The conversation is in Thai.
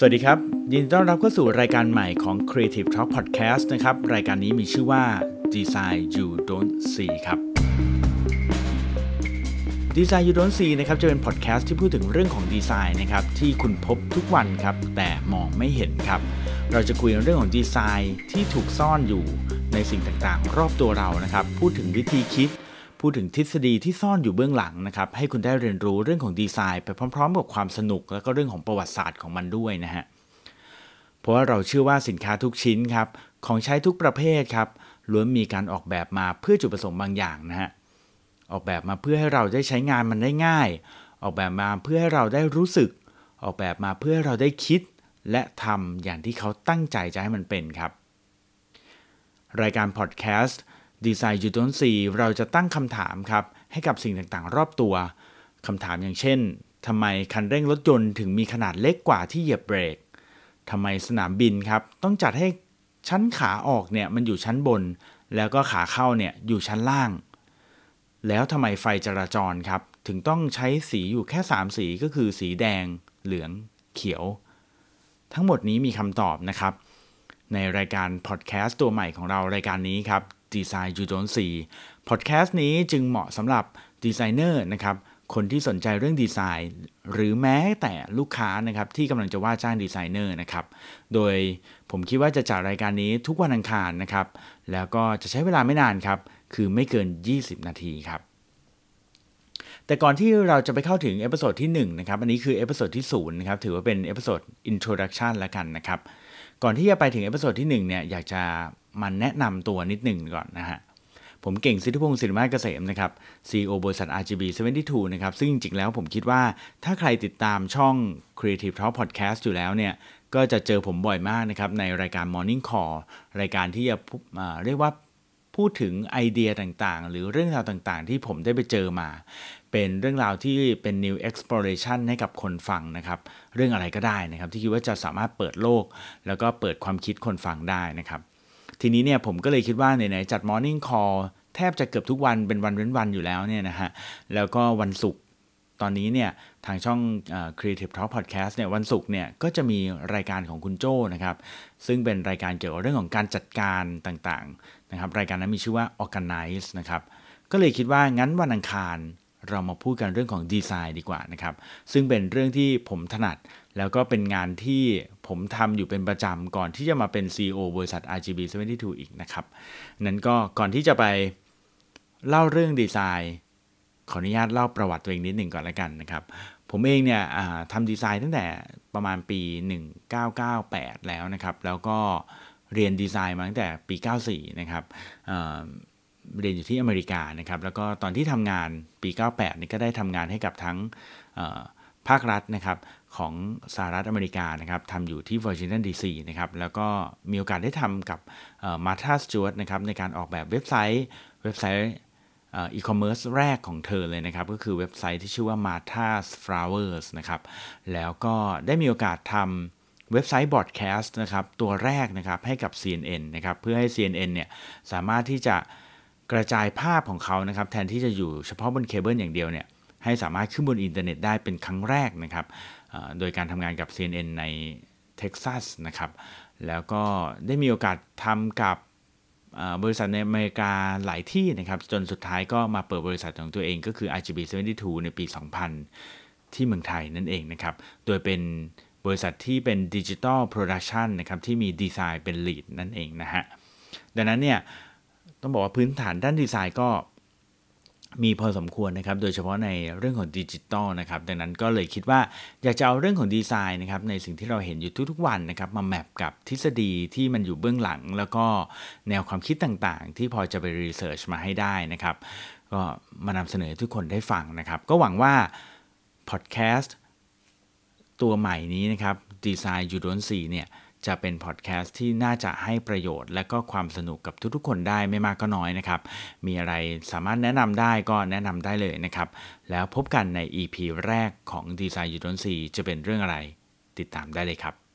สวัสดีครับ ยินดีต้อนรับเข้าสู่รายการใหม่ของ Creative Talk Podcast นะครับ รายการนี้มีชื่อว่า Design You Don't See ครับ Design You Don't See นะครับ จะเป็นพอดแคสต์ที่พูดถึงเรื่องของดีไซน์นะครับ ที่คุณพบทุกวันครับ แต่มองไม่เห็นครับ เราจะคุยเรื่องของดีไซน์ที่ถูกซ่อนอยู่ในสิ่งต่างๆ รอบตัวเรานะครับ พูดถึงวิธีคิด พูดถึงทฤษฎีที่ซ่อนอยู่เบื้องหลังนะครับให้คุณได้เรียนรู้เรื่องของดีไซน์ไปพร้อม ๆ กับความสนุก แล้วก็เรื่องของประวัติศาสตร์ของมันด้วยนะฮะเพราะว่าเราเชื่อว่าสินค้าทุกชิ้นครับของใช้ทุกประเภทครับล้วนมีการออกแบบมาเพื่อจุดประสงค์บางอย่างนะฮะออกแบบมาเพื่อให้เราได้ใช้งานมันได้ง่าย ออกแบบมาเพื่อให้เราได้รู้สึก ออกแบบมาเพื่อให้เราได้คิด และทำอย่างที่เขาตั้งใจจะให้มันเป็นครับ รายการพอดแคสต์ Design You Don't See เราจะตั้งคำถามครับ ให้กับสิ่งต่างๆ รอบตัวคำถามอย่างเช่นทำไมคันเร่งรถยนต์ถึงมีขนาดเล็กกว่าที่เหยียบเบรกทำไมสนามบินครับ ต้องจัดให้ชั้นขาออกเนี่ยมันอยู่ชั้นบน แล้วก็ขาเข้าเนี่ยอยู่ชั้นล่าง แล้วทำไมไฟจราจรครับ ถึงต้องใช้สีอยู่แค่ 3 สีก็คือสีแดง เหลือง เขียว ทั้งหมดนี้มีคำตอบนะครับ ในรายการพอดแคสต์ตัวใหม่ของเรารายการนี้ครับ Design You Don't See พอดแคสต์นี้จึงเหมาะสำหรับดีไซเนอร์นะครับคนที่สนใจเรื่องดีไซน์ หรือแม้แต่ลูกค้านะครับที่กำลังจะว่าจ้างดีไซเนอร์นะครับโดยผมคิดว่าจะจัดรายการนี้ทุกวันอังคารนะครับแล้วก็จะใช้เวลาไม่นานครับคือไม่เกิน 20 นาทีครับแต่ก่อนที่เราจะไปเข้าถึง episode ที่1นะครับอันนี้คือ episode ที่0นะครับถือว่าเป็นเอพิโซด introduction แล้วกันนะครับ ก่อนที่จะไปถึง episode ที่ 1 เนี่ย อยากจะมาแนะนำตัวนิดหนึ่งก่อนนะฮะ ผมเก่งสิทธิพงศ์ศิริมาเกษมนะครับ CEO บริษัท RGB 72 นะครับ ซึ่งจริงๆ แล้วผมคิดว่าถ้าใครติดตามช่อง Creative Talk Podcast อยู่แล้วเนี่ย ก็จะเจอผมบ่อยมากนะครับ ในรายการ Morning Call รายการที่จะเรียกว่าพูดถึงไอเดียต่างๆ หรือเรื่องราวต่างๆ ที่ผมได้ไปเจอมา เป็นเรื่องราวที่เป็น new exploration ให้กับคนฟังนะครับ เรื่องอะไรก็ได้นะครับ ที่คิดว่าจะสามารถเปิดโลก แล้วก็เปิดความคิดคนฟังได้นะครับ ทีนี้เนี่ยผมก็เลยคิดว่าไหนๆจัด Morning Call แทบจะเกือบทุกวันเป็นวันเว้นวันอยู่แล้วเนี่ยนะฮะแล้วก็วันศุกร์ตอนนี้เนี่ยทางช่อง Creative Talk Podcast เนี่ยวันศุกร์เนี่ยก็จะมีรายการของคุณโจ้นะครับ ซึ่งเป็นรายการเกี่ยวกับเรื่องของการจัดการต่างๆนะครับ รายการนั้นมีชื่อว่า Organize นะครับ ก็เลยคิดว่างั้นวันอังคาร เรามาพูดกันเรื่องของดีไซน์ดีกว่านะครับ ซึ่งเป็นเรื่องที่ผมถนัด แล้วก็เป็นงานที่ผมทำอยู่เป็นประจำก่อนที่จะมาเป็น CEO บริษัท RGB 72อีกนะครับ นั้นก็ก่อนที่จะไปเล่าเรื่องดีไซน์ ขออนุญาตเล่าประวัติตัวเองนิดหนึ่งก่อนแล้วกันนะครับ ผมเองเนี่ยทำดีไซน์ตั้งแต่ประมาณปี 1998 แล้วนะครับ แล้วก็เรียนดีไซน์มาตั้งแต่ปี 94 นะครับ เรียนอยู่ที่อเมริกานะครับแล้วก็ตอนที่ทำงานปี 98 นี่ก็ได้ทำงานให้กับทั้งภาครัฐนะครับของสหรัฐอเมริกานะครับทำอยู่ที่ Virginia DC นะครับแล้วก็มีโอกาสได้ทำกับ Martha Stewart นะครับในการออกแบบเว็บไซต์เว็บไซต์อีคอมเมิร์ซแรกของเธอเลยนะครับ ก็คือเว็บไซต์ที่ชื่อว่า Martha's Flowers นะครับแล้วก็ได้มีโอกาสทำเว็บไซต์ broadcast นะครับตัวแรกนะครับให้กับ CNN นะครับเพื่อให้ CNN เนี่ยสามารถที่จะ กระจายภาพของเขานะครับแทนที่จะอยู่เฉพาะบนเคเบิลอย่างเดียวเนี่ยให้สามารถขึ้นบนอินเทอร์เน็ตได้เป็นครั้งแรกนะครับโดยการทำงานกับ CNN ในเท็กซัสนะครับแล้วก็ได้มีโอกาสทำกับบริษัทในอเมริกาหลายที่นะครับจนสุดท้ายก็มาเปิดบริษัทของตัวเองก็คือ RGB 72ในปี 2000 ที่เมืองไทยนั่นเองนะครับ โดยเป็นบริษัทที่เป็น digital production นะครับที่มีดีไซน์เป็น lead นั่นเองนะฮะ ดังนั้นเนี่ย ต้องบอกว่าพื้นฐานด้านดีไซน์ก็มีพอสมควรนะครับ โดยเฉพาะในเรื่องของดิจิตอลนะครับ ดังนั้นก็เลยคิดว่าอยากจะเอาเรื่องของดีไซน์นะครับในสิ่งที่เราเห็นอยู่ทุกๆวันนะครับมาแมปกับทฤษฎีที่มันอยู่เบื้องหลัง แล้วก็แนวความคิดต่างๆ ที่พอจะไปรีเสิร์ชมาให้ได้นะครับ ก็มานำเสนอทุกคนได้ฟังนะครับ ก็หวังว่าพอดแคสต์ตัวใหม่นี้นะครับดีไซน์ยูโดนซีเนี่ย จะเป็นพอดแคสต์ที่น่าจะให้ประโยชน์และก็ความสนุกกับทุกๆคนได้ไม่มากก็น้อยนะครับ มีอะไรสามารถแนะนำได้ก็แนะนำได้เลยนะครับ แล้วพบกันใน EP แรกของ Design You Don't See จะเป็นเรื่องอะไร ติดตามได้เลยครับ